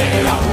Yeah.